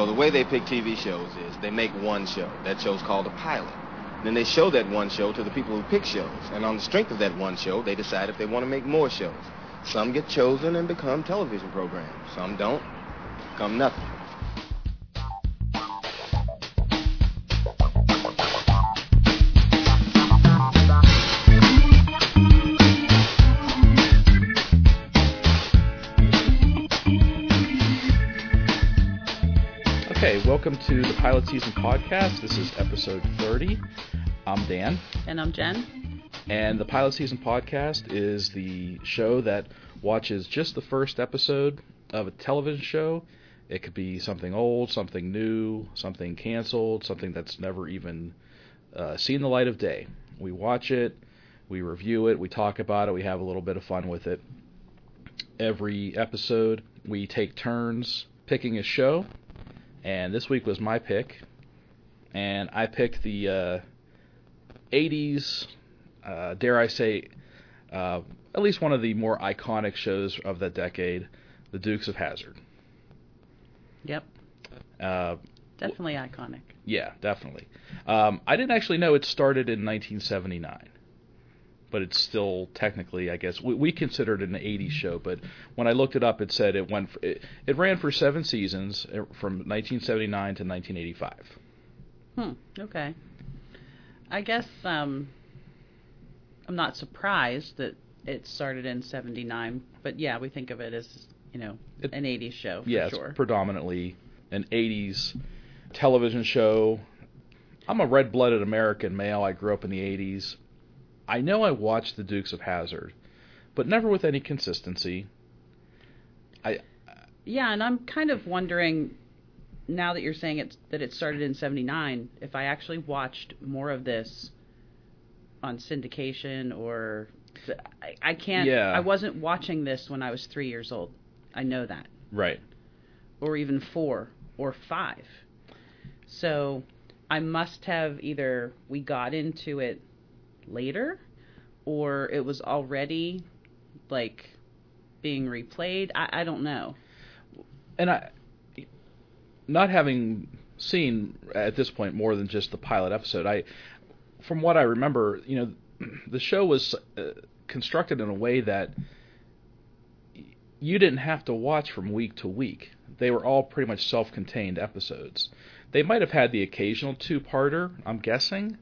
Well, the way they pick TV shows is they make one show. That show's called a pilot. Then they show that one show to the people who pick shows. And on the strength of that one show, they decide if they want to make more shows. Some get chosen and become television programs. Some don't. Become nothing. Welcome to the Pilot Season Podcast. This is episode 30. I'm Dan, And I'm Jen. and the Pilot Season Podcast is the show that watches just the first episode of a television show. It could be something old, something new, something canceled, something that's never even uh, seen the light of day. We watch it, we review it, we talk about it, we have a little bit of fun with it. Every episode, we take turns picking a show, and this week was my pick, and I picked the uh, 80s, uh, dare I say, uh, at least one of the more iconic shows of that decade, The Dukes of Hazzard. Yep. Uh, Definitely iconic. yeah, definitely. Um, I didn't actually know it started in 1979, but it's still technically, I guess, we, we consider it an 80s show. But when I looked it up, it said it went, for, it, it ran for seven seasons uh, from 1979 to 1985. Hmm. Okay. I guess um, I'm not surprised that it started in '79, but yeah, we think of it as you know It- an '80s show for yeah, sure. it's predominantly an 80s television show. I'm a red-blooded American male. I grew up in the 80s. I know I watched The Dukes of Hazzard, but never with any consistency. I yeah, and I'm kind of wondering now that you're saying it that it started in '79, if I actually watched more of this on syndication or I, I can't. Yeah. I wasn't watching this when I was three years old. I know that. Right. or even four or five. So I must have either we got into it later or it was already like being replayed. I, I don't know. and I, not having seen at this point more than just the pilot episode, I, from what I remember, you know, the show was uh, constructed in a way that you didn't have to watch from week to week. They were all pretty much self-contained episodes. They might have had the occasional two-parter, I'm guessing,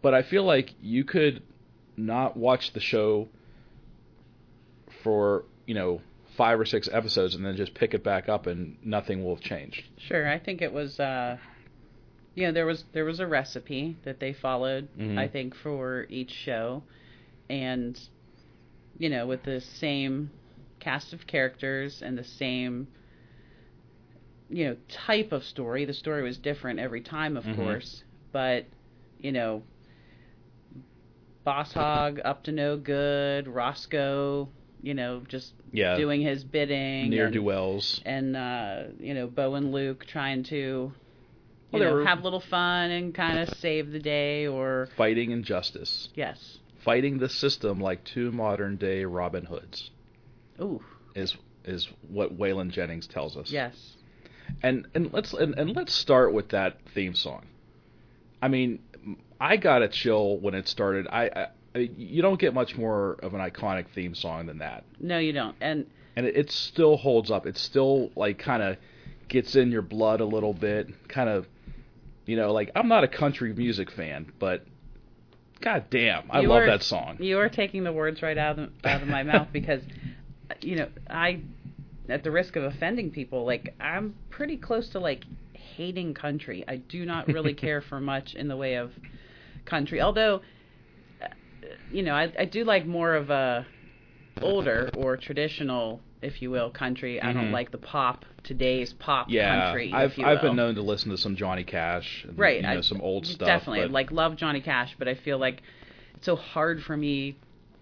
but I feel like you could not watch the show for you know five or six episodes and then just pick it back up and nothing will have changed. Sure, I think it was uh you know, there was there was a recipe that they followed, Mhm. I think, for each show. And you know, with the same cast of characters and the same you know, type of story. The story was different every time, of Mhm. course, but you know, Boss Hogg up to no good, Roscoe, you know, just Yeah, doing his bidding, near do wells. and uh, you know Bo and Luke trying to you Well, know were- have a little fun and kind of save the day or Fighting injustice, yes fighting the system like two modern day Robin Hoods ooh is is what Waylon Jennings tells us. yes and and let's and, and let's start with that theme song. I mean, I got a chill when it started. I, I you don't get much more of an iconic theme song than that, no you don't and and it, it still holds up. It still like kind of gets in your blood a little bit, kind of. You know, like I'm not a country music fan, but god damn, I You love are- that song. you are taking the words right out of out of my mouth because you know I at the risk of offending people like I'm pretty close to like hating country I do not really care for much in the way of country although uh, you know I, I do like more of a older or traditional if you will country I don't Mhm. like the pop today's pop Yeah, country I've I've been known to listen to some Johnny Cash, and, right You know, I, some old stuff. definitely but- like love Johnny Cash but I feel like it's so hard for me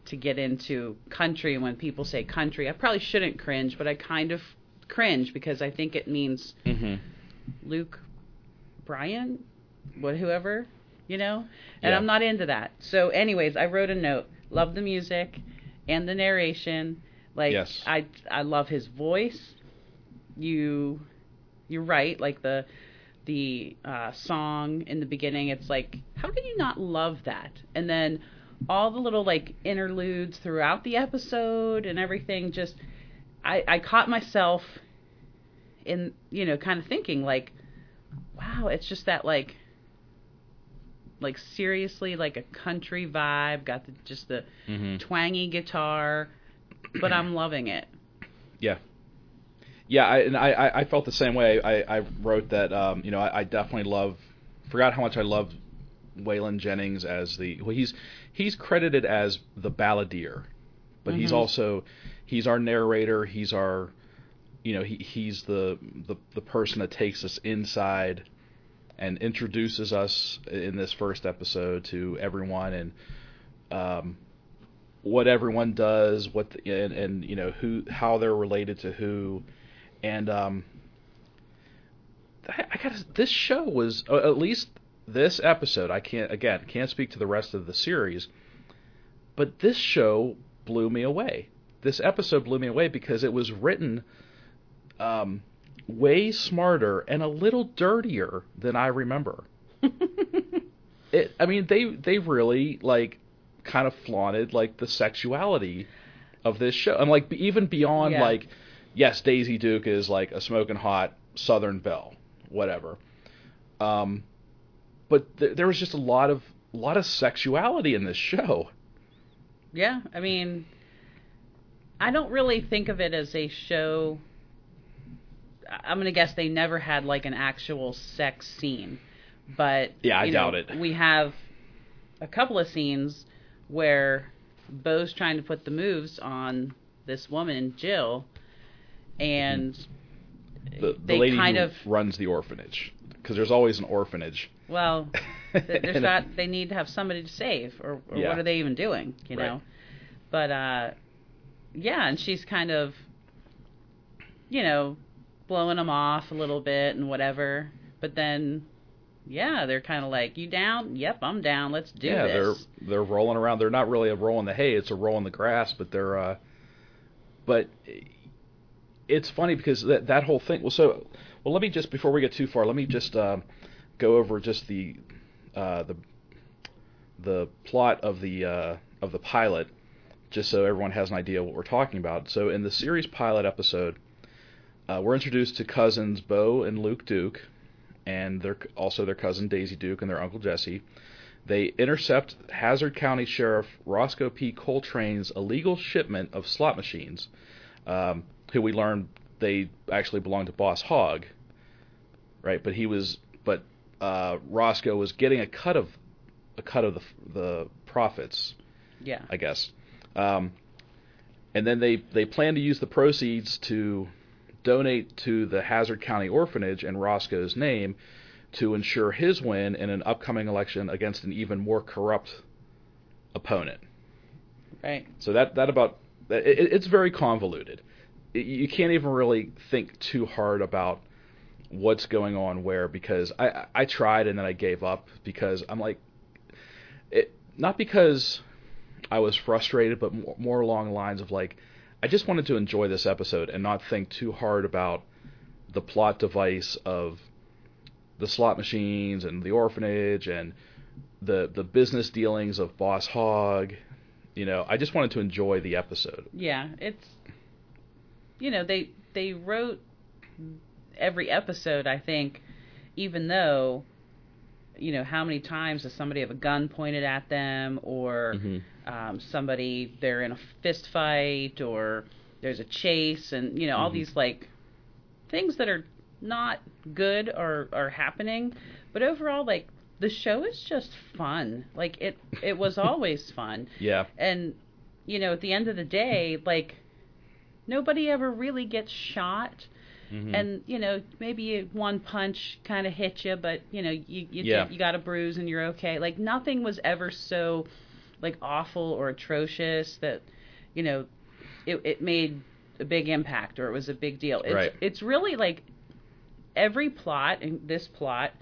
to get into country when people say country I probably shouldn't cringe but I kind of cringe because I think it means Mhm. Luke Bryan what whoever you know and Yeah. I'm not into that so anyways I wrote a note love the music and the narration like Yes. I I love his voice you you're right. Like the the uh, song in the beginning, it's like, how can you not love that? And then all the little like interludes throughout the episode and everything. Just I I caught myself in you know kind of thinking like, wow, it's just that like like seriously like a country vibe. Got the, just the Mm-hmm. twangy guitar, but I'm loving it. Yeah. Yeah, I, and I, I- felt the same way. I, I wrote that, um, you know, I, I definitely love, forgot how much I love Waylon Jennings as the, well, he's, he's credited as the balladeer, but he's Mhm. also, he's our narrator, he's our, you know, he, he's the, the, the person that takes us inside and introduces us in this first episode to everyone and, um, what everyone does, what the, and, and you know who how they're related to who, and um, I, I got this show was uh, at least this episode. I can't again can't speak to the rest of the series, but this show blew me away. This episode blew me away because it was written um, way smarter and a little dirtier than I remember. It, I mean, they they really like kind of flaunted like the sexuality of this show, and like even beyond Yeah. like, yes, Daisy Duke is like a smoking hot Southern belle, whatever. Um, but th- there was just a lot of a lot of sexuality in this show. Yeah, I mean, I don't really think of it as a show. I'm gonna guess they never had like an actual sex scene, but Yeah, I you know, doubt it. We have a couple of scenes where Bo's trying to put the moves on this woman Jill, and The, the they lady kind who of runs the orphanage because there's always an orphanage. well, there's got they need to have somebody to save, or, or Yeah. what are they even doing? You Right. know, but uh, yeah, and she's kind of, you know, blowing them off a little bit and whatever. But then, yeah, they're kind of like, "You down? Yep, I'm down. Let's do yeah, this." they're they're rolling around. They're not really a roll in the hay; it's a roll in the grass. But they're, uh, but it's funny because that that whole thing. Well, so well, let me just before we get too far, let me just um, go over just the uh, the the plot of the uh, of the pilot, just so everyone has an idea what we're talking about. So in the series pilot episode, uh, we're introduced to cousins Bo and Luke Duke, and their also their cousin Daisy Duke and their uncle Jesse. They intercept Hazzard County Sheriff Roscoe P. Coltrane's illegal shipment of slot machines, um, who we learn they actually belong to Boss Hogg, right? But he was, but uh, Roscoe was getting a cut of a cut of the the profits, yeah, I guess. Um, and then they they plan to use the proceeds to donate to the Hazzard County Orphanage in Roscoe's name to ensure his win in an upcoming election against an even more corrupt opponent. right. So that that about it, it- it's very convoluted. You can't even really think too hard about what's going on where because I I- tried and then I gave up because I'm like it not because I was frustrated but more, more along the lines of like I just wanted to enjoy this episode and not think too hard about the plot device of the slot machines and the orphanage and the the business dealings of Boss Hogg. You know, I just wanted to enjoy the episode. Yeah, it's you know they they wrote every episode. I think, even though you know how many times does somebody have a gun pointed at them, or Mhm. Um, somebody they're in a fist fight, or there's a chase, and you know all Mhm. these like things that are not good are are happening. But overall, like the show is just fun. Like it it was always fun Yeah, and you know at the end of the day like nobody ever really gets shot Mhm. and you know maybe one punch kind of hit you but you know you you, Yeah. you got a bruise and you're okay like nothing was ever so like awful or atrocious that you know it it made a big impact or it was a big deal it's Right. it's really like every plot in this plot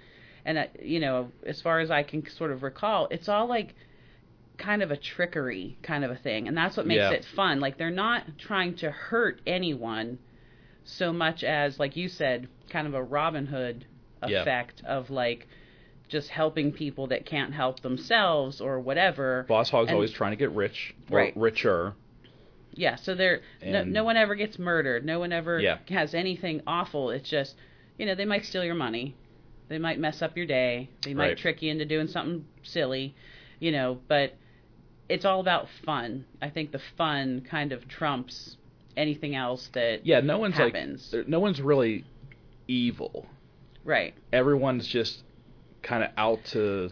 and uh, you know as far as I can sort of recall it's all like kind of a trickery kind of a thing and that's what makes Yeah. it fun like they're not trying to hurt anyone so much as like you said, kind of a Robin Hood Yeah. effect of like just helping people that can't help themselves or whatever. Boss Hogg's And- always trying to get rich or Right. richer. Yeah, so there no, no one ever gets murdered. No one ever Yeah. has anything awful. It's just, you know, they might steal your money. They might mess up your day. They might Right. trick you into doing something silly, you know, but it's all about fun. I think the fun kind of trumps anything else that Yeah, no one's happens. like no one's really evil. right. Everyone's just kind of out to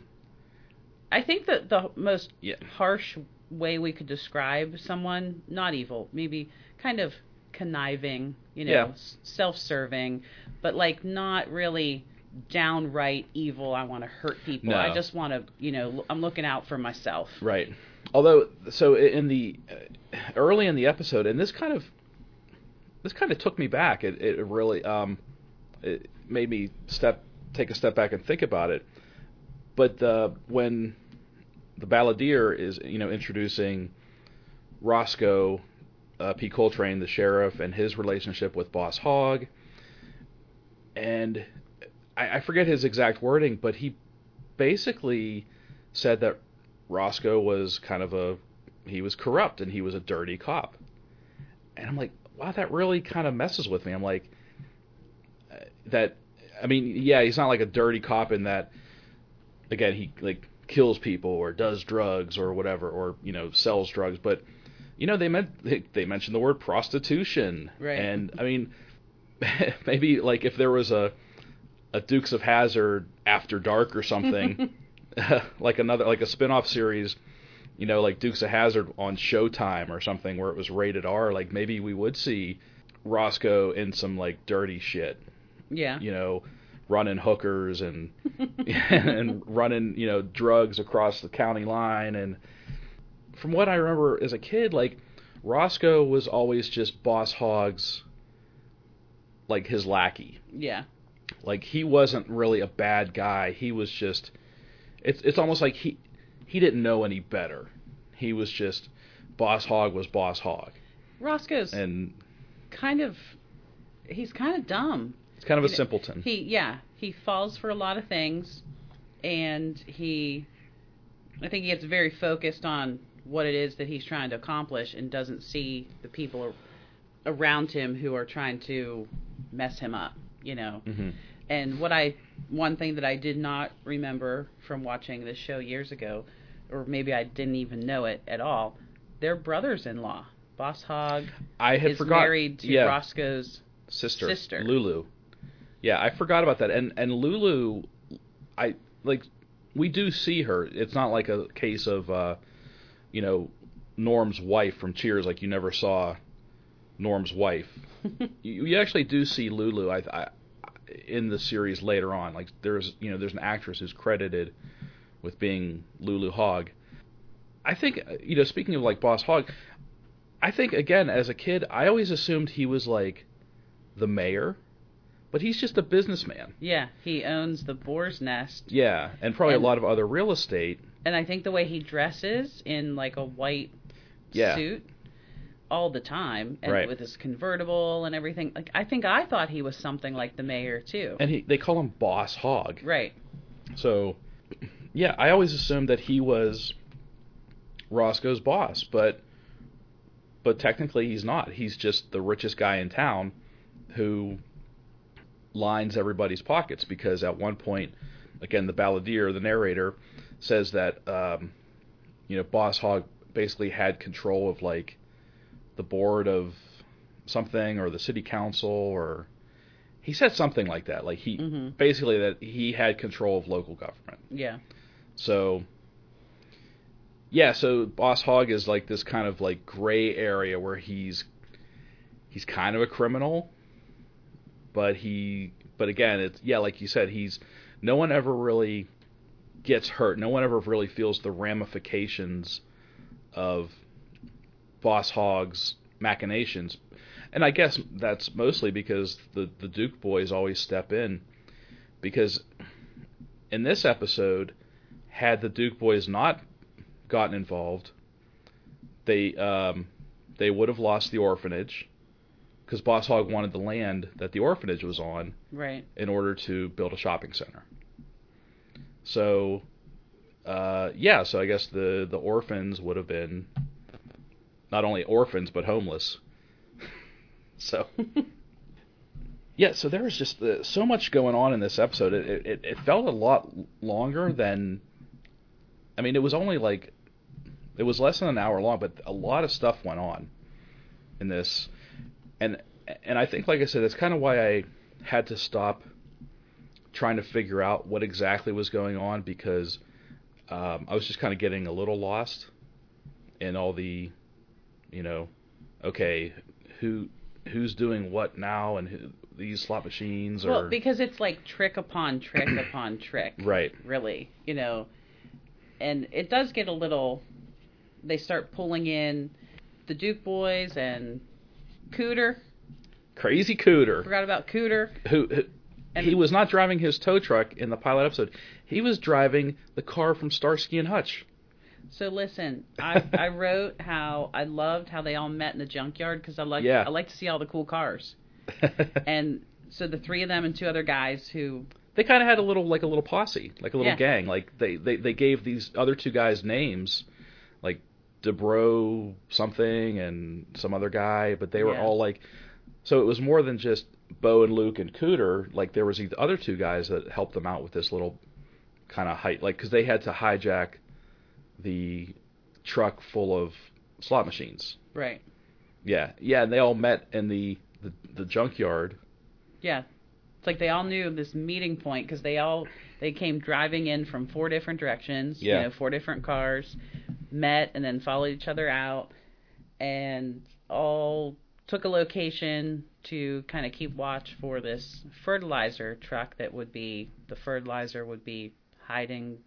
I think that the most Yeah. harsh way we could describe someone, not evil, maybe kind of conniving, you know, Yeah. self-serving, but like not really downright evil. I want to hurt people. No. I just want to, you know, I'm looking out for myself. Right. Although, so in the uh, early in the episode, and this kind of this kind of took me back. It, it really um, it made me step take a step back and think about it. But when the balladeer is, you know, introducing Roscoe uh, P. Coltrane, the sheriff, and his relationship with Boss Hogg, and I, I forget his exact wording, but he basically said that Roscoe was kind of a he was corrupt and he was a dirty cop. And I'm like, wow, that really kind of messes with me. I'm like uh, that I mean, yeah, he's not like a dirty cop in that again, he like kills people or does drugs or whatever or, you know, sells drugs, but you know, they meant they, they mentioned the word prostitution. Right. And I mean, maybe like if there was a a Dukes of Hazzard after dark or something like another like a spin-off series you know like Dukes of Hazzard on Showtime or something where it was rated R like maybe we would see Roscoe in some like dirty shit Yeah. you know running hookers and and running you know drugs across the county line and from what I remember as a kid like Roscoe was always just Boss Hogg's like his lackey Yeah. like he wasn't really a bad guy. He was just it's it's almost like he he didn't know any better. He was just Boss Hogg was Boss Hogg. Roscoe's And kind of he's kind of dumb. It's kind of a simpleton. He yeah, he falls for a lot of things and he I think he gets very focused on what it is that he's trying to accomplish and doesn't see the people around him who are trying to mess him up, you know. hmm And what I one thing that I did not remember from watching this show years ago or maybe I didn't even know it at all, they're brothers-in-law. Boss Hogg I had is forgot married to yeah, Roscoe's sister, sister. Lulu. Yeah, I forgot about that. And and Lulu I like we do see her. It's not like a case of uh you know Norm's wife from Cheers like you never saw Norm's wife. you, you actually do see Lulu I, I in the series later on. Like there's you know there's an actress who's credited with being Lulu Hogg. I think uh, you know speaking of like Boss Hogg, I think again as a kid I always assumed he was like the mayor, but he's just a businessman. Yeah, he owns the Boar's Nest, Yeah, and probably And- a lot of other real estate. and I think the way he dresses in like a white Yeah. suit all the time, and Right. with his convertible and everything. Like I think I thought he was something like the mayor too. And he, they call him Boss Hogg. right. So, yeah, I always assumed that he was Roscoe's boss, but but technically he's not. He's just the richest guy in town who lines everybody's pockets because at one point, again, the balladeer, the narrator, says that um, you know Boss Hogg basically had control of like the board of something or the city council or he said something like that. Like he hmm basically that he had control of local government. Yeah. So yeah, so Boss Hogg is like this kind of like gray area where he's he's kind of a criminal, but he but again, it's yeah, like you said, he's no one ever really gets hurt. No one ever really feels the ramifications of Boss Hogg's machinations. And I guess that's mostly because the the Duke boys always step in because in this episode had the Duke boys not gotten involved, they um, they would have lost the orphanage, because Boss Hogg wanted the land that the orphanage was on Right. in order to build a shopping center. So, uh, yeah, so I guess the the orphans would have been not only orphans but homeless. so, yeah, so there was just uh, so much going on in this episode. It, it it felt a lot longer than. I mean, it was only like it was less than an hour long, but a lot of stuff went on in this, and and I think, like I said, that's kind of why I had to stop trying to figure out what exactly was going on because um, I was just kind of getting a little lost in all the, you know, okay, who who's doing what now and who, these slot machines or Well, because it's like trick upon trick upon trick. right, Really, you know, and it does get a little. They start pulling in the Duke boys and Cooter. crazy cooter Forgot about Cooter. who, who And- he was not driving his tow truck in the pilot episode. He was driving the car from Starsky and Hutch. So listen, I I wrote how I loved how they all met in the junkyard because I like Yeah. I like to see all the cool cars. And so the three of them and two other guys who they kind of had a little like a little posse, like a little Yeah. gang. Like they, they they gave these other two guys names, Debro something and some other guy, but they were Yeah. all like. So it was more than just Bo and Luke and Cooter. Like there was the other two guys that helped them out with this little kind of height, like because they had to hijack the truck full of slot machines. right. Yeah, yeah, and they all met in the the, the junkyard. Yeah. It's like they all knew this meeting point because they all they came driving in from four different directions. Yeah. You know, four different cars, met and then followed each other out, and all took a location to kind of keep watch for this fertilizer truck that would be the fertilizer would be hiding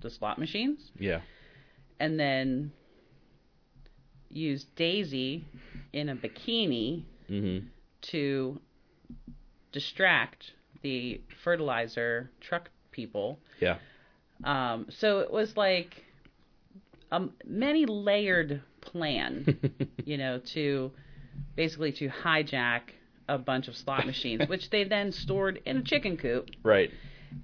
the slot machines, Yeah, and then used Daisy in a bikini hmm to distract the fertilizer truck people. yeah, Um, so it was like a many layered plan, you know, to basically to hijack a bunch of slot machines, which they then stored in a chicken coop. right.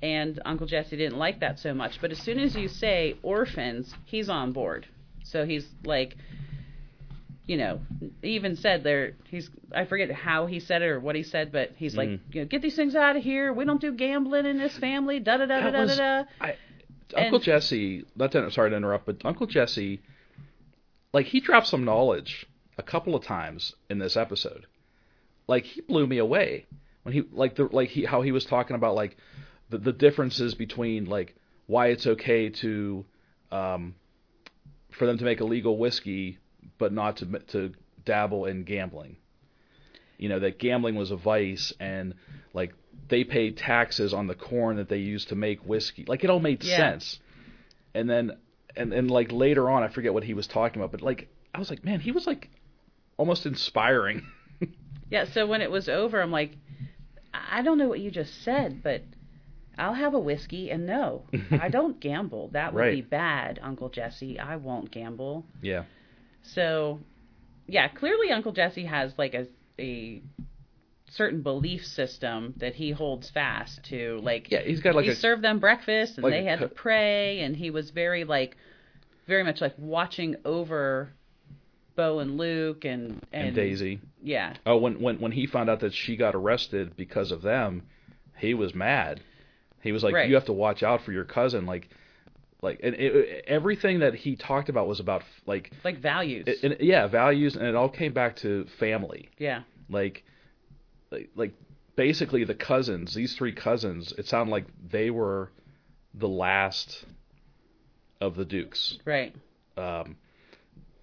And Uncle Jesse didn't like that so much. But as soon as you say orphans, he's on board. So he's like, you know, he even said there, he's, I forget how he said it or what he said, but he's like, Mhm. you know, get these things out of here. We don't do gambling in this family. Da da da da da da. Uncle And- Jesse, not to, sorry to interrupt, but Uncle Jesse, like he dropped some knowledge a couple of times in this episode. Like he blew me away when he like the like he how he was talking about like the the differences between like why it's okay to um for them to make illegal whiskey but not to to dabble in gambling. You know that gambling was a vice and like they paid taxes on the corn that they used to make whiskey. Like it all made Yeah. sense. And then and and like later on I forget what he was talking about, but like I was like, man, he was like almost inspiring. Yeah, so when it was over, I'm like, I don't know what you just said, but I'll have a whiskey and no, I don't gamble. That would be bad, Uncle Jesse. I won't gamble. yeah. So, yeah, clearly Uncle Jesse has like a a certain belief system that he holds fast to. Like, Yeah, he's got like he a served them breakfast and like they had to pray, and he was very like, very much like watching over Bo and Luke and and, and Daisy. Yeah, Oh, when when when he found out that she got arrested because of them, he was mad. He was like, Right. "You have to watch out for your cousin." Like, like and it, everything that he talked about was about like, like values. it, and, yeah, values, and it all came back to family. yeah, Like, like, like basically the cousins, these three cousins. It sounded like they were the last of the Dukes. right. Um,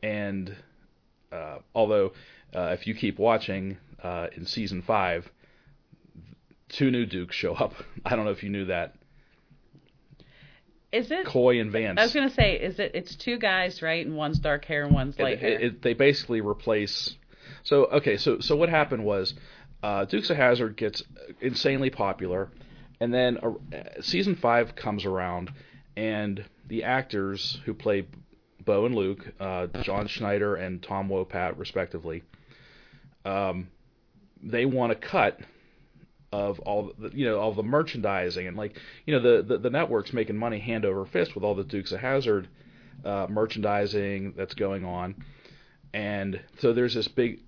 and uh, although uh, if you keep watching uh, in season five, two new Dukes show up. I don't know if you knew that. Is it? Coy and Vance. I was gonna say, is it? It's two guys, right? And one's dark hair and one's light it, hair. it, it- they basically replace. So okay, so so what happened was, uh, Dukes of Hazzard gets insanely popular, and then uh, season five comes around, and the actors who play Bo and Luke, uh, John Schneider and Tom Wopat, respectively, um, they want a cut of all the, you know all the merchandising and like you know the, the the network's making money hand over fist with all the Dukes of Hazzard uh, merchandising that's going on, and so there's this big,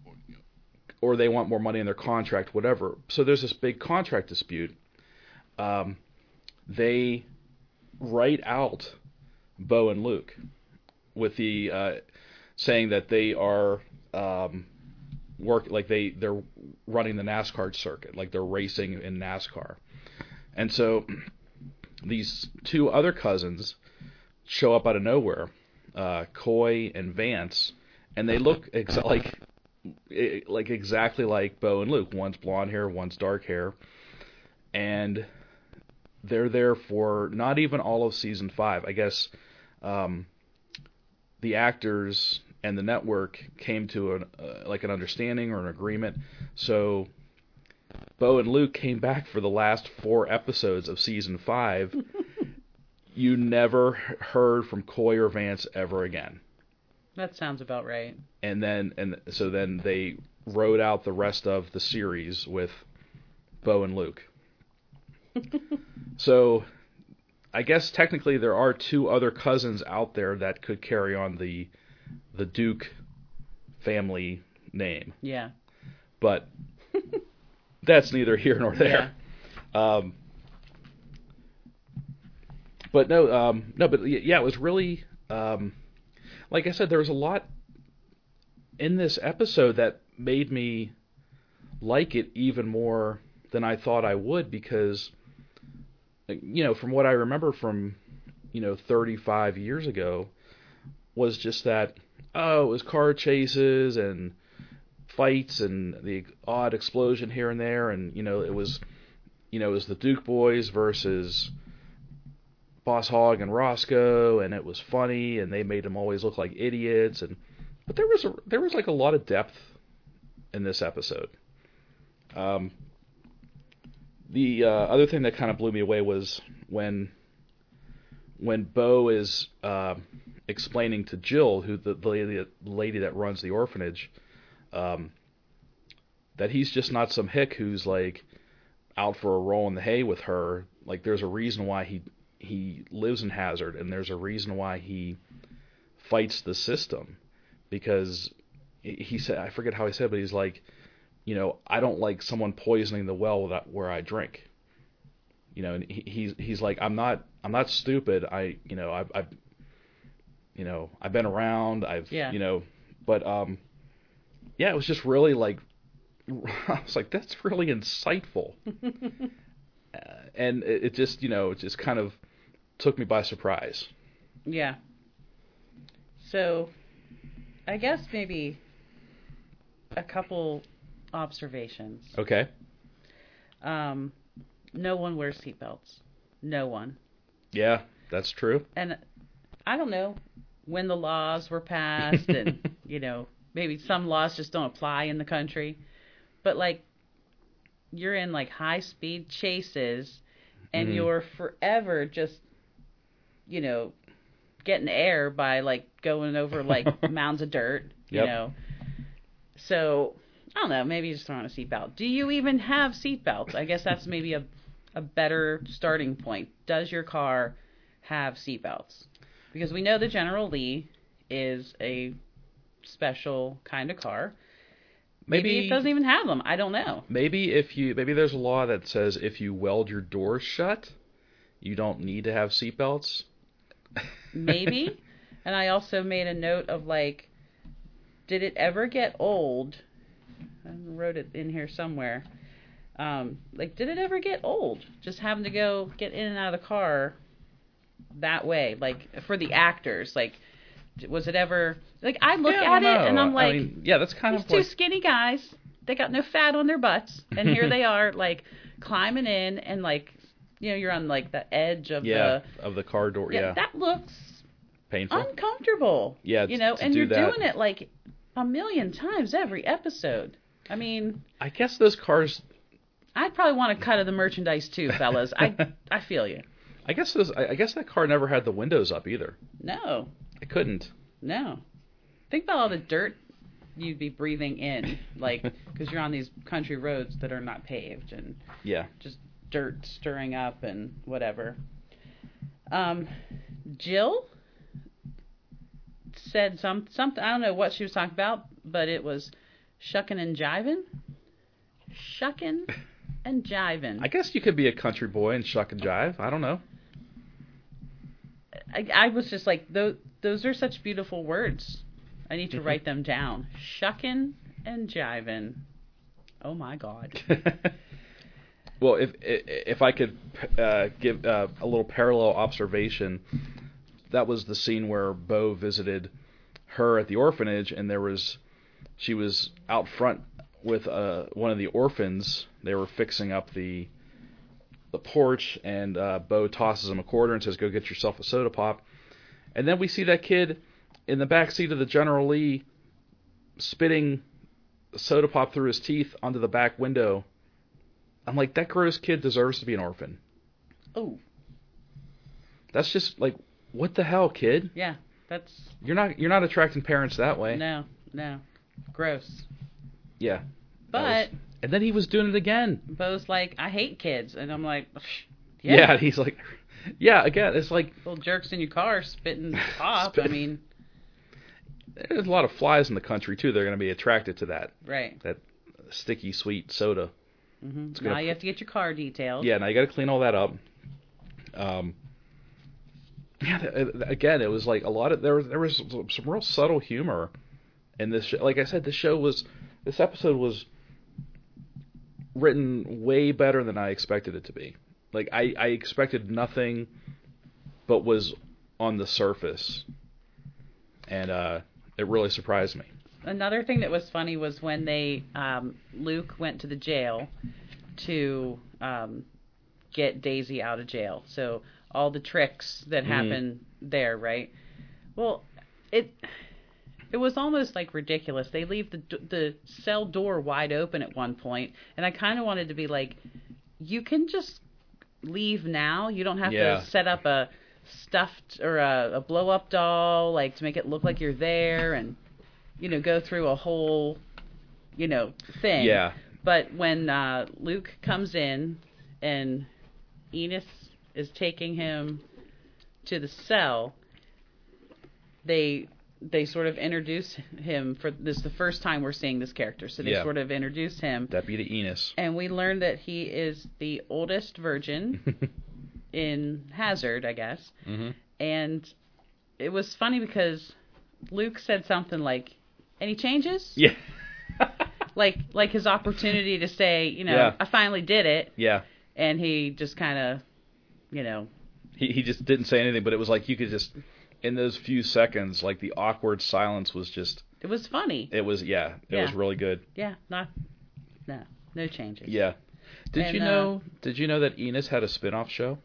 or they want more money in their contract, whatever. So there's this big contract dispute. Um, they write out Bo and Luke with the uh, saying that they are um, work like they they're running the NASCAR circuit, like they're racing in NASCAR, and so these two other cousins show up out of nowhere, uh, Coy and Vance, and they look ex- like like exactly like Bo and Luke. One's blonde hair, one's dark hair, and they're there for not even all of season five. I guess um, the actors and the network came to an uh, like an understanding or an agreement. So Bo and Luke came back for the last four episodes of season five. you never heard from Coy or Vance ever again. That sounds about right. And then and so then they wrote out the rest of the series with Bo and Luke. so I guess technically there are two other cousins out there that could carry on the the Duke family name, Yeah. but that's neither here nor there. Um, but no, um, no, but yeah, it was really, um, like I said, there was a lot in this episode that made me like it even more than I thought I would because, you know, from what I remember from, you know, 35 years ago, was just that, oh, it was car chases and fights and the odd explosion here and there, and you know, it was, you know, it was the Duke boys versus Boss Hogg and Roscoe, and it was funny, and they made them always look like idiots, and but there was a, there was like a lot of depth in this episode. Um, the uh, other thing that kind of blew me away was when when Bo is uh, explaining to Jill, who the, the lady, lady that runs the orphanage, um, that he's just not some hick who's like out for a roll in the hay with her. Like there's a reason why he he lives in Hazzard, and there's a reason why he fights the system because he said I forget how he said, but he's like, you know, I don't like someone poisoning the well that where I drink. You know, and he, he's he's like, I'm not I'm not stupid. I you know I've, I've you know I've been around. I've Yeah. you know, but um, yeah, it was just really like I was like, that's really insightful. uh, and it, it just, you know, it just kind of took me by surprise. Yeah. So, I guess maybe a couple observations. Okay. Um, no one wears seatbelts. No one. Yeah, that's true. And I don't know when the laws were passed, and you know maybe some laws just don't apply in the country, but like you're in like high speed chases, and Mhm. you're forever just you know getting air by like going over like mounds of dirt, you Yep. know. So I don't know. Maybe you just throw on a seatbelt. Do you even have seatbelts? I guess that's maybe a a better starting point. Does your car have seatbelts? Because we know the General Lee is a special kind of car. Maybe, Maybe it doesn't even have them. I don't know. maybe if you maybe there's a law that says if you weld your doors shut, you don't need to have seatbelts. Maybe. and I also made a note of like, did it ever get old? I wrote it in here somewhere. Um, like, did it ever get old? Just having to go get in and out of the car that way, like for the actors. Like, was it ever like I look Yeah, at don't it and. I'm like, I mean, yeah, that's kind these of two like skinny guys, they got no fat on their butts, and here they are like climbing in and like, you know, you're on like the edge of yeah the of the car door. yeah, Yeah, that looks painful. uncomfortable. Yeah, you know, and do you're that. doing it like a million times every episode. I mean, I guess those cars. I'd probably want a cut of the merchandise too, fellas. I I feel you. I guess those. I I guess that car never had the windows up either. No, I couldn't. no. Think about all the dirt you'd be breathing in, like because you're on these country roads that are not paved and Yeah. just dirt stirring up and whatever. Um, Jill said some something. I don't know what she was talking about, but it was shucking and jiving, shucking and jiving. I guess you could be a country boy and shuck and jive. I don't know. I, I was just like, those those are such beautiful words. I need to write them down. Shucking and jiving. Oh my god. well, if if I could uh, give uh, a little parallel observation, that was the scene where Bo visited her at the orphanage, and there was she was out front with uh, one of the orphans. They were fixing up the the porch, and uh, Bo tosses him a quarter and says, "Go get yourself a soda pop." And then we see that kid in the back seat of the General Lee spitting soda pop through his teeth onto the back window. I'm like, that gross kid deserves to be an orphan. Oh That's just like, what the hell, kid? yeah, that's You're not you're not attracting parents that way. no no, gross. Yeah. But was- and then he was doing it again. Bo's like, I hate kids, and I'm like, Yeah. yeah, he's like, yeah. Again, it's like little jerks in your car spitting pop. I mean, there's a lot of flies in the country too. They're going to be attracted to that right. that sticky sweet soda. Hmm gonna Now you have to get your car detailed. Yeah, now you got to clean all that up. Um, yeah, th- th- again, it was like a lot of there was there was some real subtle humor in this. Show. Like I said, the show was this episode was written way better than I expected it to be. Like I I expected nothing, but was on the surface, and uh, it really surprised me. Another thing that was funny was when they um, Luke went to the jail to um, get Daisy out of jail. So all the tricks that Mhm. happen there, right? Well, it it was almost like ridiculous. They leave the the cell door wide open at one point, and I kind of wanted to be like, you can just leave now. You don't have Yeah. to set up a stuffed or a, a blow up doll like to make it look like you're there and you know go through a whole you know thing. Yeah, But when uh, Luke comes in and Enos is taking him to the cell, they they sort of introduce him for this is the first time we're seeing this character. So they Yeah. sort of introduce him Deputy Enos. and we learn that he is the oldest virgin in Hazzard, I guess. Mm-hmm. And it was funny because Luke said something like, "Any changes?" Yeah. like like his opportunity to say, you know, Yeah. I finally did it, yeah. and he just kind of, you know, he he just didn't say anything, but it was like you could just in those few seconds, like the awkward silence was just it was funny. it was yeah, it Yeah. was really good. Yeah, not no no changes. Yeah. Did And, you uh, know did you know that Enos had a spin-off show?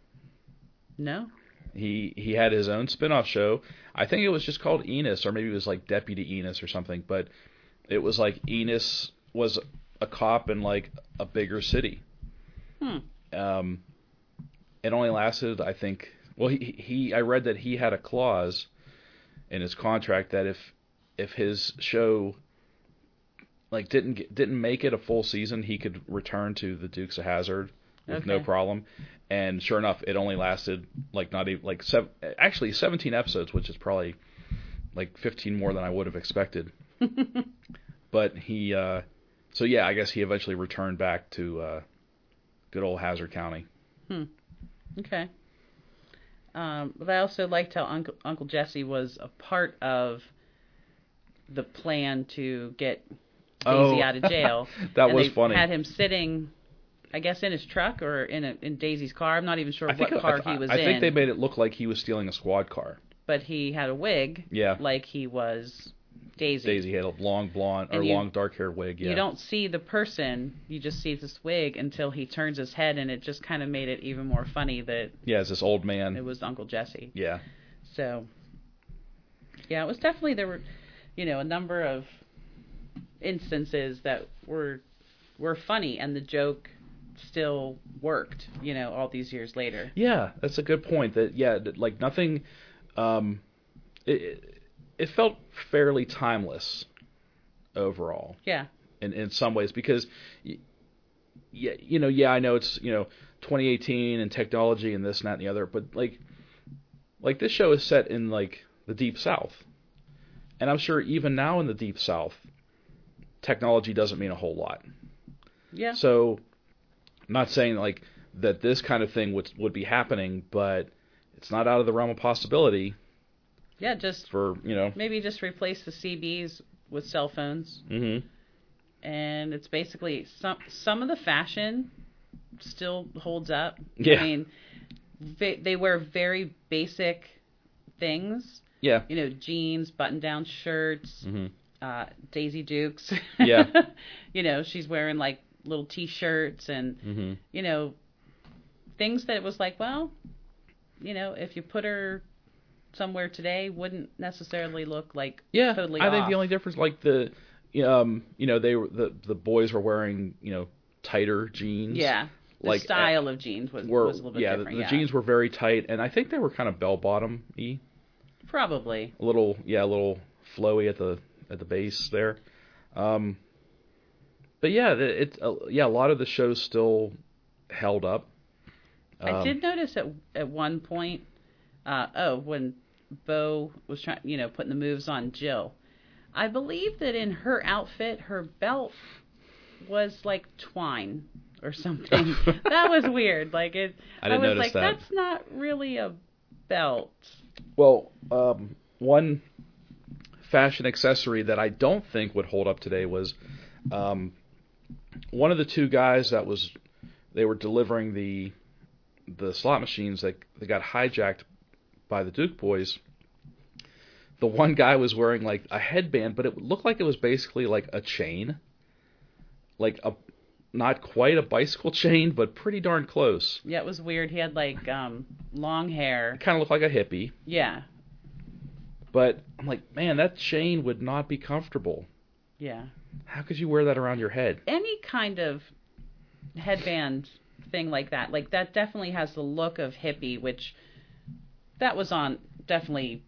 No. He he had his own spin-off show. I think it was just called Enos or maybe it was like Deputy Enos or something, but it was like Enos was a cop in like a bigger city. Hmm. um, it only lasted, I think. Well, he, he I read that he had a clause in his contract that if if his show like didn't get, didn't make it a full season, he could return to the Dukes of Hazzard with no problem. And sure enough, it only lasted like not even like seven, actually 17 episodes, which is probably like 15 more than I would have expected. But he, uh, so yeah, I guess he eventually returned back to uh, good old Hazzard County. Okay. Um, but I also liked how Uncle Uncle Jesse was a part of the plan to get Daisy out of jail. Oh. that was funny. Had him sitting, I guess, in his truck or in a, in Daisy's car. I'm not even sure I think what car I, he was in. I in. think they made it look like he was stealing a squad car. but he had a wig, Yeah, like he was Daisy. Daisy had a long blonde or you- long dark haired wig. Yeah, You don't see the person; you just see this wig until he turns his head, and it just kind of made it even more funny that yeah, it's this old man. it was Uncle Jesse. yeah, So, yeah, it was definitely there were, you know, a number of instances that were were funny, and the joke still worked. You know, all these years later. yeah, that's a good point. That yeah, like nothing. Um, it it felt fairly timeless. overall Yeah. in in some ways because yeah you know yeah I know it's you know 2018 and technology and this and that and the other but like like this show is set in like the deep south and I'm sure even now in the deep south technology doesn't mean a whole lot Yeah. so I'm not saying like that this kind of thing would would be happening but it's not out of the realm of possibility Yeah. Just for you know maybe just replace the CBs with cell phones, mhm and it's basically some some of the fashion still holds up. Yeah. I mean, they, they wear very basic things. yeah You know, jeans, button-down shirts, mhm uh, Daisy Dukes. Yeah. you know, she's wearing like little T-shirts and mhm you know things that was like, well, you know, if you put her somewhere today, wouldn't necessarily look like Yeah, totally I think the only difference, like the, um, you know, they were the the boys were wearing, you know, tighter jeans. yeah. The like, style of jeans was, Were was a little bit yeah, the, different. the yeah, jeans were very tight, and I think they were kind of bell bottom y, probably. a little yeah, a little flowy at the at the base there. Um, but yeah, the- it uh, yeah, a lot of the shows still held up. I Um, did notice at at one point, uh, oh, when Bo was trying, you know, putting the moves on Jill, I believe that in her outfit, her belt was like twine or something. that was weird. Like it, I didn't was like, that. that's not really a belt. Well, um, one fashion accessory that I don't think would hold up today was um, one of the two guys that was they were delivering the the slot machines that they got hijacked by the Duke boys. The one guy was wearing like a headband, but it looked like it was basically like a chain, like a not quite a bicycle chain, but pretty darn close. Yeah, it was weird. He had like um long hair. Kind of looked like a hippie. Yeah, But I'm like, man, that chain would not be comfortable. yeah. How could you wear that around your head? Any kind of headband thing like that, like that definitely has the look of hippie, which that was on definitely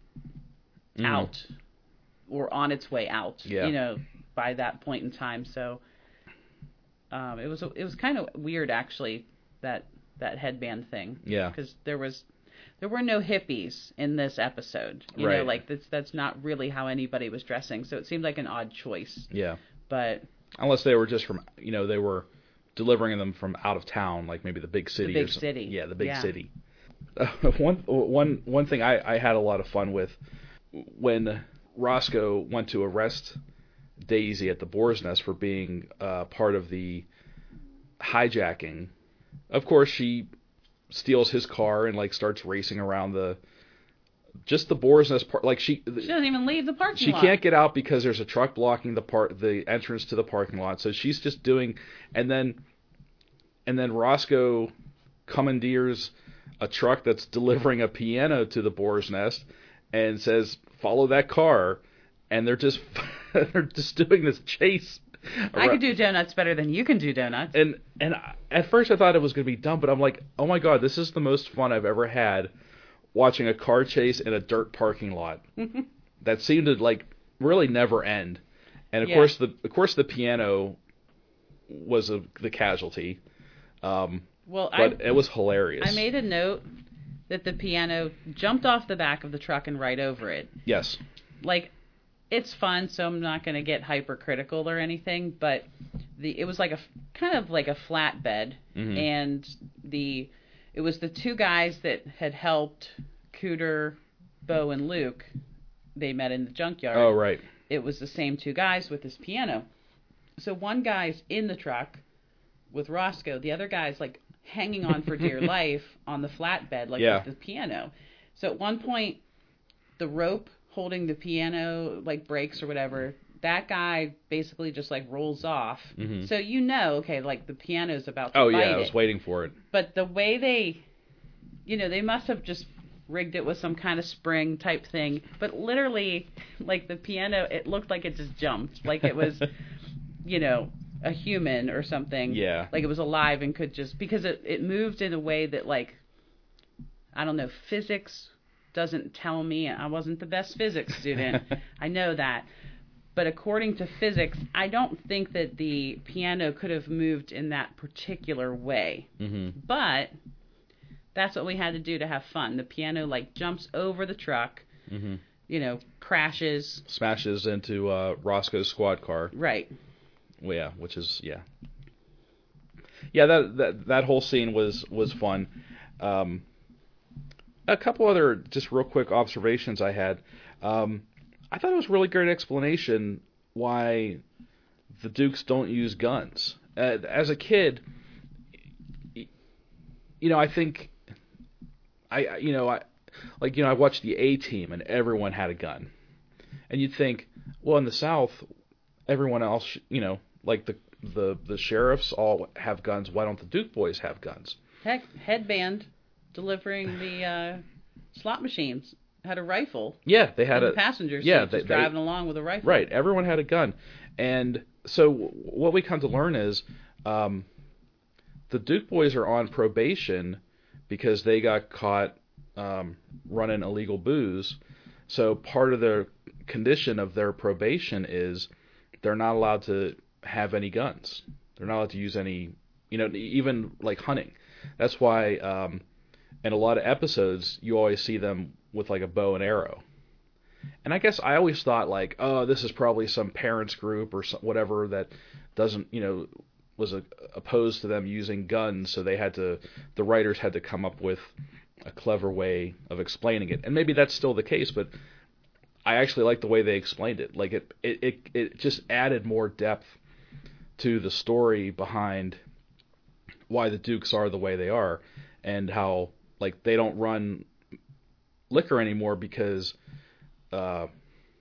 Mhm. out or on its way out. Yeah. You know, by that point in time. So um, it was it was kind of weird actually that that headband thing Yeah. because there was there were no hippies in this episode. You know, Right. like that's that's not really how anybody was dressing. So it seemed like an odd choice. Yeah. But Unless they were just from, you know, they were delivering them from out of town, like maybe the big city. The big or city. Yeah, the big Yeah. city. Uh, one one one thing I, I had a lot of fun with when Roscoe went to arrest Daisy at the Boar's Nest for being uh, part of the hijacking. Of course, she steals his car and like starts racing around the just the Boar's Nest part. Like she, she doesn't even leave the parking she lot. can't get out because there's a truck blocking the part the entrance to the parking lot. So she's just doing and then and then Roscoe commandeers a truck that's delivering a piano to the boar's nest and says follow that car and they're just they're just doing this chase I could do donuts better than you can do donuts. and and I- at first I thought it was going to be dumb, but I'm like, oh my god, this is the most fun I've ever had watching a car chase in a dirt parking lot. that seemed to like really never end. And of Yeah. course the of course the piano was a, the casualty, um, well, I it was hilarious. I made a note that the piano jumped off the back of the truck and right over it. yes, Like it's fun, so I'm not going to get hypercritical or anything, but the it was like a kind of like a flatbed Mhm. and the it was the two guys that had helped Cooter, Bo and Luke. They met in the junkyard. oh right, it was the same two guys with this piano. So one guy's in the truck with Roscoe, the other guy's like hanging on for dear life on the flatbed, like Yeah. with the piano. So at one point, the rope holding the piano like breaks or whatever. That guy basically just like rolls off. Mhm. So you know, okay, like the piano's about to oh yeah, I it was waiting for it. but the way they you know they must have just rigged it with some kind of spring type thing but literally like the piano it looked like it just jumped like it was you know a human or something Yeah. like it was alive and could just because it it moved in a way that like i don't know physics doesn't tell me i wasn't the best physics student i know that But according to physics, I don't think that the piano could have moved in that particular way. Mm-hmm. But that's what we had to do to have fun. The piano like jumps over the truck, Mm-hmm. you know, crashes. Smashes into uh, Roscoe's squad car. Right. Well, yeah, which is yeah, yeah. That that that whole scene was was fun. Um, a couple other just real quick observations I had. Um, I thought it was a really great explanation why the Dukes don't use guns. Uh, as a kid, you know, I think I I- you know I like you know I watched the A Team and everyone had a gun, and you'd think, well, in the South, everyone else, you know, like the the the sheriffs all have guns. Why don't the Duke boys have guns? Heck, headband delivering the uh, slot machines had a rifle. Yeah, they had a the passenger seat, yeah, just they- they- driving along with a rifle. right. Everyone had a gun, and so w- what we come to learn is um, the Duke boys are on probation because they got caught um, running illegal booze. So part of the condition of their probation is they're not allowed to have any guns. They're not allowed to use any, you know, even like hunting. That's why um, in a lot of episodes you always see them with like a bow and arrow. And I guess I always thought like, oh, this is probably some parents group or some, whatever that doesn't, you know, was a, opposed to them using guns, so they had to, the writers had to come up with a clever way of explaining it. And maybe that's still the case, but I actually like the way they explained it. Like it, it, it, it just added more depth to the story behind why the Dukes are the way they are, and how like they don't run liquor anymore because uh,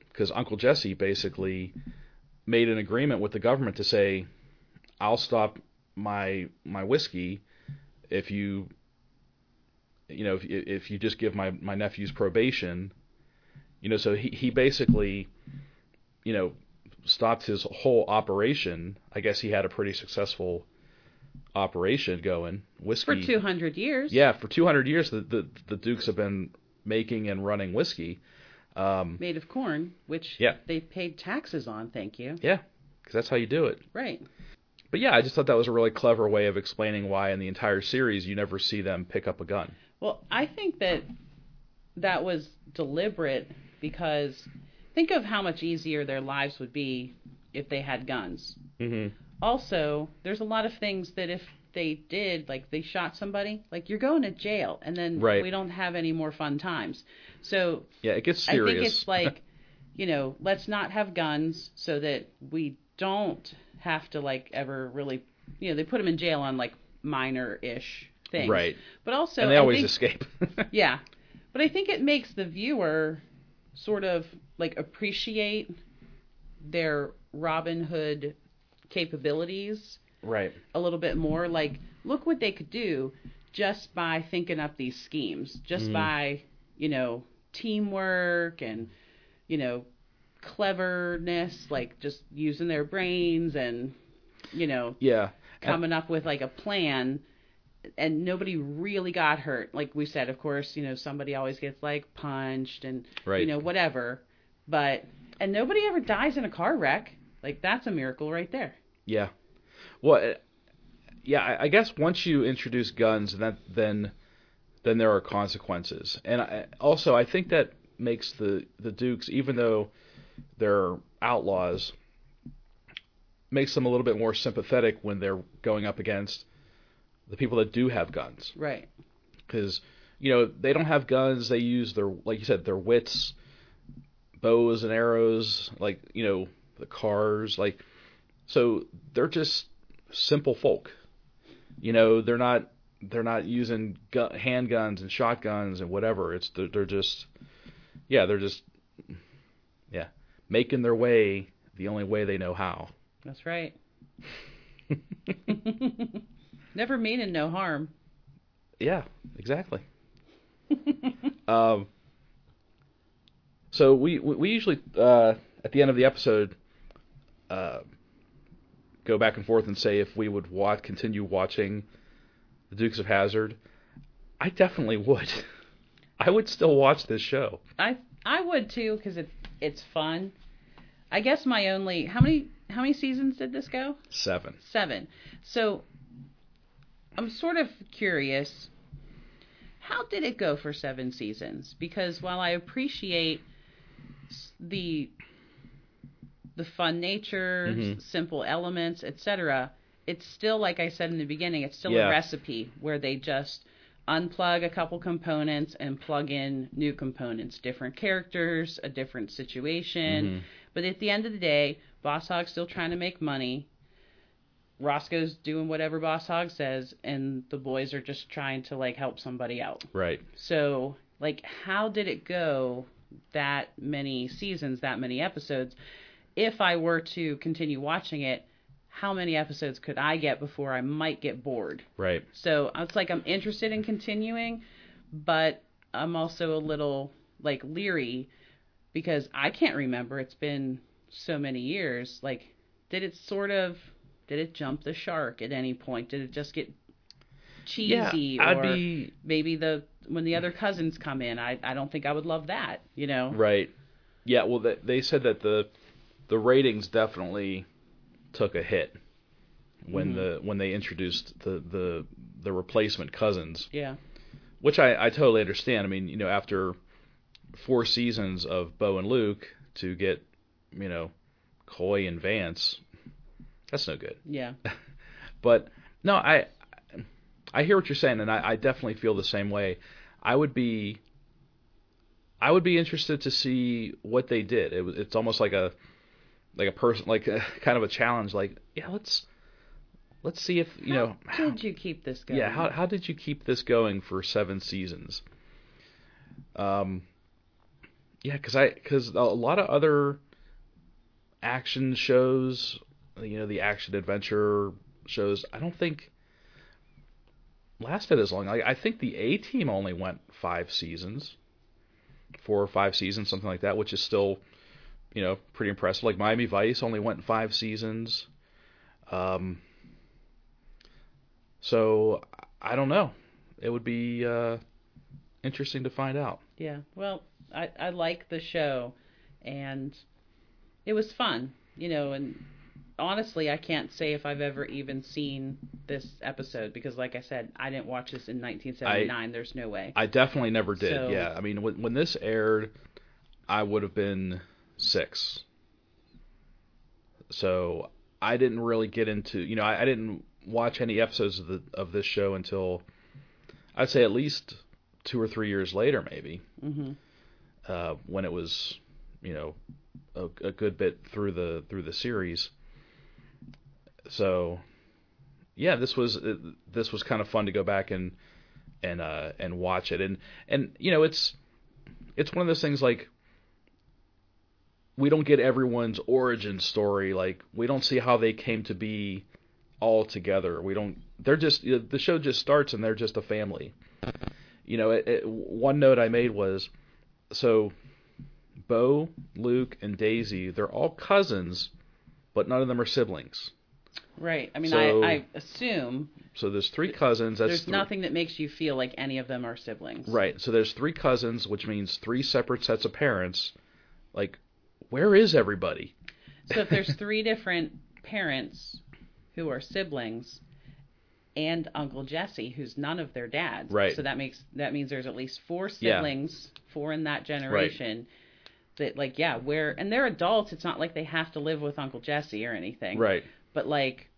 because Uncle Jesse basically made an agreement with the government to say, "I'll stop my my whiskey if you you know if if you just give my my nephew's probation." You know, so he he basically you know stopped his whole operation. I guess he had a pretty successful operation going. Whiskey For 200 years. yeah, for 200 years the, the the Dukes have been making and running whiskey. Um, Made of corn, which Yeah. they paid taxes on, thank you. yeah, because that's how you do it. Right. But yeah, I just thought that was a really clever way of explaining why in the entire series you never see them pick up a gun. Well, I think that that was deliberate because think of how much easier their lives would be if they had guns. Mm-hmm. Also, there's a lot of things that if they did, like they shot somebody, like you're going to jail, and then Right. we don't have any more fun times. So Yeah, it gets serious. I think it's like, you know, let's not have guns so that we don't have to like ever really, you know, they put them in jail on like minor-ish things. right, But also, and they I always think- escape. yeah. But I think it makes the viewer sort of like appreciate their Robin Hood capabilities right. a little bit more. Like, look what they could do just by thinking up these schemes, just Mhm. by, you know, teamwork and, you know, cleverness, like just using their brains and, you know, Yeah. Coming up with like a plan and nobody really got hurt like we said of course you know somebody always gets like punched and Right. you know whatever but and nobody ever dies in a car wreck like that's a miracle right there Yeah. Well, uh, yeah. I- I guess once you introduce guns, that then then there are consequences, and I, also I think that makes the the Dukes, even though they're outlaws, makes them a little bit more sympathetic when they're going up against the people that do have guns, right because you know they don't have guns. They use their like you said their wits, bows and arrows, like you know the cars, like so they're just simple folk. You know, they're not they're not using gu- handguns and shotguns and whatever. It's they're, they're just yeah, they're just yeah, making their way the only way they know how. that's right never meaning no harm Yeah, exactly. um, so we we we usually uh, at the end of the episode uh, go back and forth and say if we would continue watching the Dukes of Hazzard. I definitely would. I would still watch this show. i i would too because it it's fun I guess my only how many how many seasons did this go? Seven. Seven. So I'm sort of curious. How did it go for seven seasons? Because while I appreciate the the fun nature, Mhm. simple elements, etc., it's still like I said in the beginning, it's still Yeah. a recipe where they just unplug a couple components and plug in new components, different characters, a different situation. Mhm. But at the end of the day, Boss Hogg's still trying to make money. Roscoe's doing whatever Boss Hogg says, and the boys are just trying to like help somebody out. Right. So, like, how did it go that many seasons, that many episodes? If I were to continue watching it, how many episodes could I get before I might get bored? Right. So it's like I'm interested in continuing, but I'm also a little like leery because I can't remember. It's been so many years. Like, did it sort of did it jump the shark at any point? Did it just get cheesy? yeah, I'd or be maybe the when the other cousins come in, I I don't think I would love that. You know? right. Yeah. Well, they, they said that the the ratings definitely took a hit when Mhm. the when they introduced the the the replacement cousins, Yeah. which I I totally understand. I mean, you know, after four seasons of Bo and Luke to get you know Coy and Vance, that's no good. Yeah. But no, I I hear what you're saying, and I, I definitely feel the same way. I would be I would be interested to see what they did. It was it's almost like a like a person like a, kind of a challenge. Like yeah, let's let's see if you know How did you keep this going? yeah how how did you keep this going for seven seasons? Um, yeah, because I because a lot of other action shows, you know, the action adventure shows, I don't think lasted as long. I, I think the A Team only went five seasons, four or five seasons, something like that, which is still, you know, pretty impressive. Like Miami Vice only went five seasons. Um, so I don't know. It would be uh, interesting to find out. Yeah. Well, I I like the show, and it was fun, you know. And honestly, I can't say if I've ever even seen this episode because, like I said, I didn't watch this in 1979. There's no way. I definitely never did. So- Yeah, I mean, when when this aired, I would have been six. So I didn't really get into, you know, I, I didn't watch any episodes of the of this show until I'd say at least two or three years later, maybe, hmm uh, when it was, you know, a, a good bit through the through the series. So, yeah, this was uh, this was kind of fun to go back and and uh, and watch it, and and you know, it's it's one of those things like we don't get everyone's origin story, like we don't see how they came to be all together. We don't. They're just the show just starts and they're just a family. You know, it, it, one note I made was so Bo, Luke, and Daisy, they're all cousins, but none of them are siblings. Right. I mean, So- I, I assume So there's three cousins. That's there's nothing that makes you feel like any of them are siblings. Right. So there's three cousins, which means three separate sets of parents. Like, where is everybody? So if there's three different parents who are siblings and Uncle Jesse, who's none of their dads. Right. So that makes that means there's at least four Yeah. siblings, four in that generation. That like yeah, where and they're adults. It's not like they have to live with Uncle Jesse or anything. Right. But like,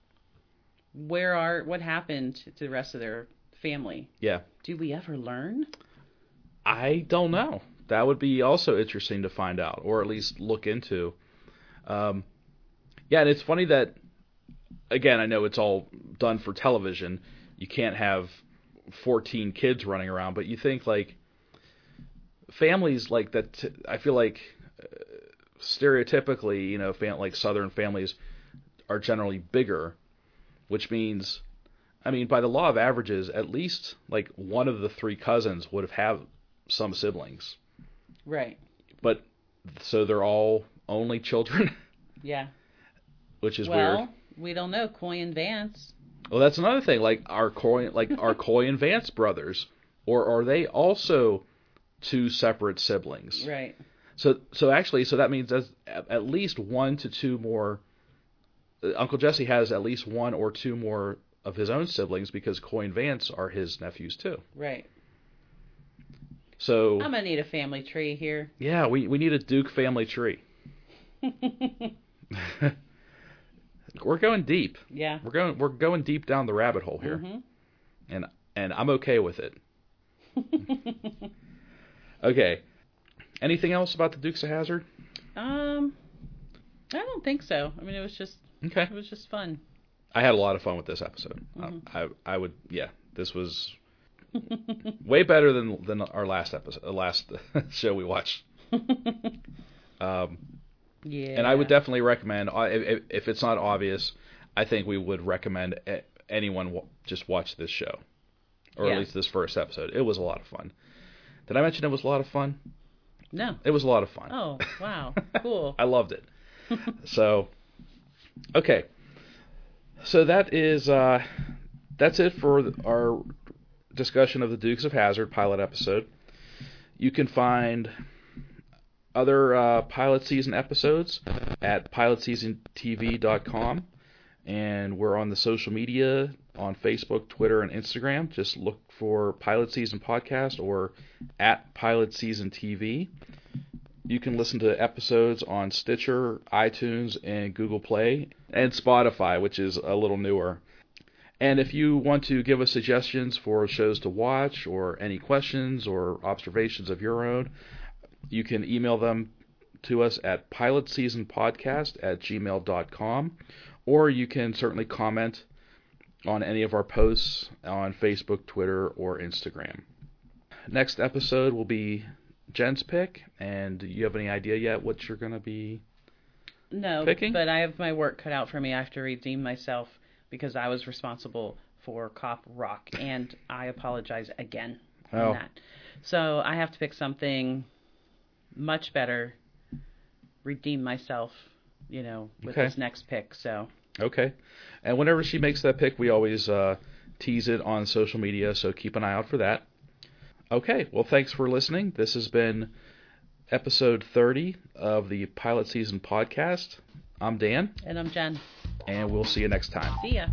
where are what happened to the rest of their family? Yeah. Do we ever learn? I don't know. That would be also interesting to find out, or at least look into. Um, yeah, and it's funny that, again, I know it's all done for television. You can't have 14 kids running around, but you think like families like that. I feel like uh, stereotypically, you know, fam- like Southern families are generally bigger, which means, I mean, by the law of averages, at least like one of the three cousins would have had some siblings, Right. but so they're all only children, Yeah. which is well, weird. we don't know. Coy and Vance. Well, that's another thing. Like our Coy, like are Coy and Vance brothers, or are they also two separate siblings? Right. So so actually, so that means that's at at least one to two more. uh, Uncle Jesse has at least one or two more of his own siblings because Coy and Vance are his nephews too. Right. So I'm gonna need a family tree here. yeah, we we need a Duke family tree. we're going deep. yeah. We're going we're going deep down the rabbit hole here, Mhm. and and I'm okay with it. Okay. Anything else about the Dukes of Hazzard? um, I don't think so. I mean, it was just Okay. it was just fun. I had a lot of fun with this episode. Mhm. I I would yeah, this was way better than than our last episode, last show we watched. Um, yeah. and I would definitely recommend uh, if, if it's not obvious, I think we would recommend anyone just watch this show, or Yeah. at least this first episode. It was a lot of fun. Did I mention it was a lot of fun? No. It was a lot of fun. Oh wow. Cool. I loved it. so, okay. So that is uh, that's it for our discussion of the Dukes of Hazzard pilot episode. You can find other uh, pilot season episodes at pilotseasontv.com, and we're on the social media on Facebook, Twitter, and Instagram. Just look for Pilot Season Podcast or at Pilot Season TV. You can listen to episodes on Stitcher, iTunes, and Google Play, and Spotify, which is a little newer. And if you want to give us suggestions for shows to watch, or any questions or observations of your own, you can email them to us at pilotseasonpodcast at gmail.com, or you can certainly comment on any of our posts on Facebook, Twitter, or Instagram. Next episode will be Jen's pick, and do you have any idea yet what you're going to be? No, Picking? but I have my work cut out for me. I have to redeem myself because I was responsible for Cop Rock, and I apologize again Oh. on that. So I have to pick something much better, redeem myself, you know, with Okay. this next pick. So Okay. And whenever she makes that pick, we always uh, tease it on social media, so keep an eye out for that. Okay. Well, thanks for listening. This has been episode 30 of the Pilot Season Podcast. I'm Dan, and I'm Jen. And we'll see you next time. See ya.